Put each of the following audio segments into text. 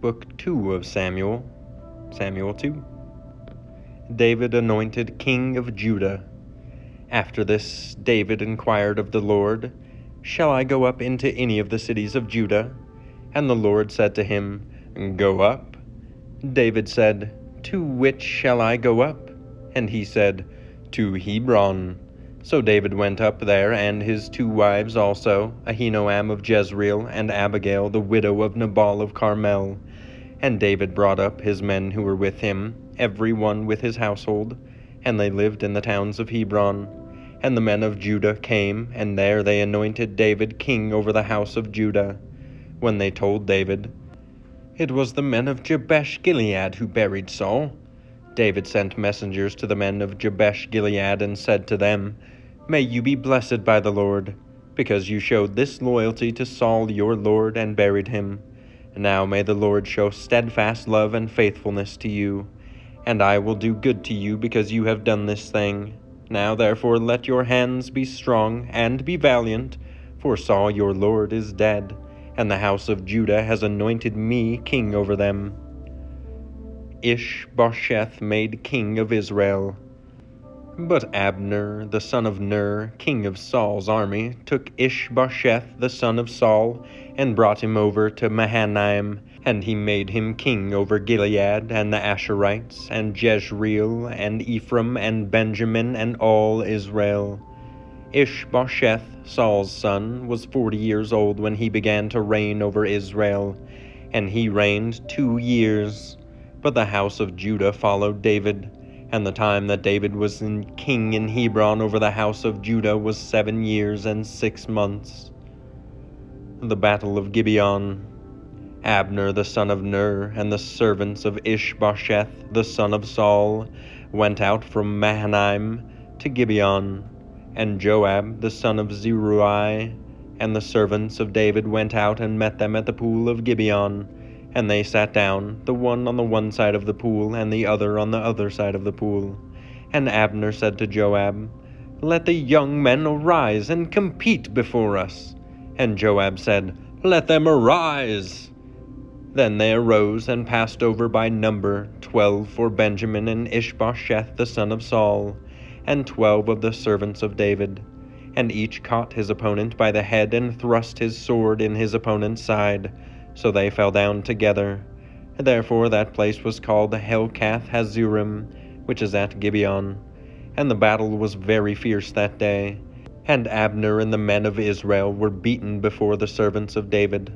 Book 2 of Samuel, Samuel 2. David anointed king of Judah. After this, David inquired of the Lord, Shall I go up into any of the cities of Judah? And the Lord said to him, Go up. David said, To which shall I go up? And he said, To Hebron. So David went up there, and his two wives also, Ahinoam of Jezreel, and Abigail, the widow of Nabal of Carmel. And David brought up his men who were with him, every one with his household, and they lived in the towns of Hebron. And the men of Judah came, and there they anointed David king over the house of Judah. When they told David, It was the men of Jabesh Gilead who buried Saul. David sent messengers to the men of Jabesh Gilead and said to them, May you be blessed by the Lord, because you showed this loyalty to Saul your Lord and buried him. Now may the Lord show steadfast love and faithfulness to you, and I will do good to you because you have done this thing. Now therefore let your hands be strong and be valiant, for Saul your Lord is dead, and the house of Judah has anointed me king over them. Ishbosheth made king of Israel. But Abner, the son of Ner, king of Saul's army, took Ishbosheth, the son of Saul, and brought him over to Mahanaim, and he made him king over Gilead, and the Ashurites, and Jezreel, and Ephraim, and Benjamin, and all Israel. Ishbosheth, Saul's son, was forty years old when he began to reign over Israel, and he reigned two years. But the house of Judah followed David and the time that David was in king in Hebron over the house of Judah was seven years and six months. The battle of Gibeon. Abner the son of Ner and the servants of Ishbosheth the son of Saul went out from Mahanaim to Gibeon, and Joab the son of Zeruiah and the servants of David went out and met them at the pool of Gibeon and they sat down, the one on the one side of the pool, and the other on the other side of the pool. And Abner said to Joab, Let the young men arise and compete before us. And Joab said, Let them arise. Then they arose and passed over by number, twelve for Benjamin and Ishbosheth the son of Saul, and twelve of the servants of David. And each caught his opponent by the head and thrust his sword in his opponent's side so they fell down together. And Therefore that place was called Helkath Hazurim, which is at Gibeon. And the battle was very fierce that day. And Abner and the men of Israel were beaten before the servants of David.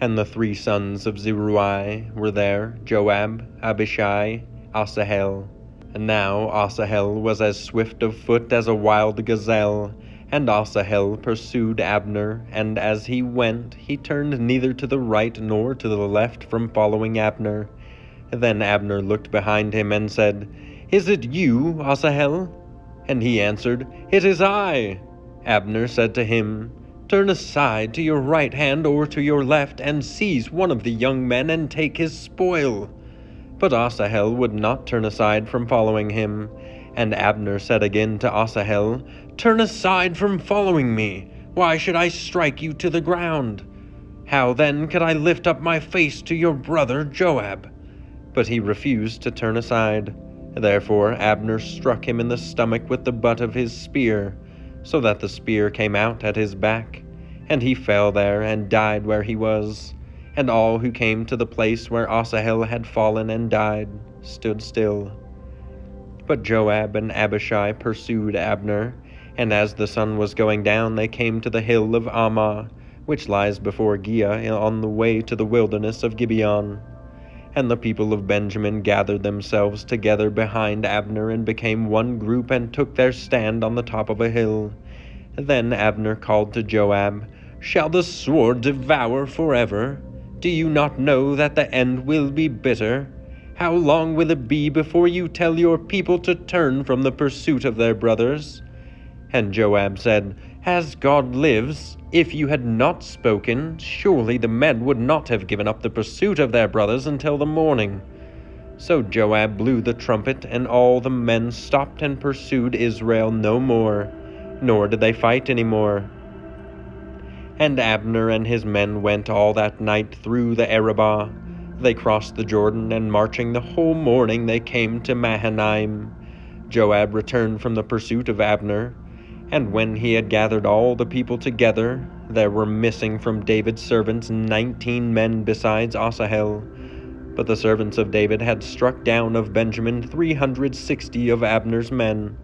And the three sons of Zeruiah were there Joab, Abishai, Asahel. And now Asahel was as swift of foot as a wild gazelle, and Asahel pursued Abner, and as he went, he turned neither to the right nor to the left from following Abner. Then Abner looked behind him and said, Is it you, Asahel? And he answered, It is I. Abner said to him, Turn aside to your right hand or to your left, and seize one of the young men and take his spoil. But Asahel would not turn aside from following him. And Abner said again to Asahel, Turn aside from following me. Why should I strike you to the ground? How then could I lift up my face to your brother Joab? But he refused to turn aside. Therefore Abner struck him in the stomach with the butt of his spear, so that the spear came out at his back, and he fell there and died where he was. And all who came to the place where Asahel had fallen and died stood still. But Joab and Abishai pursued Abner, and as the sun was going down, they came to the hill of Ammah, which lies before Giah on the way to the wilderness of Gibeon. And the people of Benjamin gathered themselves together behind Abner and became one group and took their stand on the top of a hill. Then Abner called to Joab, Shall the sword devour forever? Do you not know that the end will be bitter? How long will it be before you tell your people to turn from the pursuit of their brothers? And Joab said, As God lives, if you had not spoken, surely the men would not have given up the pursuit of their brothers until the morning. So Joab blew the trumpet, and all the men stopped and pursued Israel no more, nor did they fight any more. And Abner and his men went all that night through the Arabah. They crossed the Jordan, and marching the whole morning, they came to Mahanaim. Joab returned from the pursuit of Abner. And when he had gathered all the people together, there were missing from David's servants nineteen men besides Asahel. But the servants of David had struck down of Benjamin three hundred sixty of Abner's men.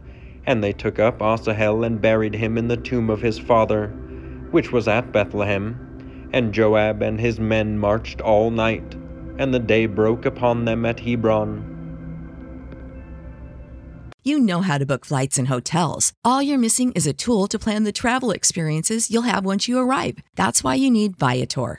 And they took up Asahel and buried him in the tomb of his father which was at Bethlehem. And Joab and his men marched all night, and the day broke upon them at Hebron. You know how to book flights and hotels. All you're missing is a tool to plan the travel experiences you'll have once you arrive. That's why you need Viator.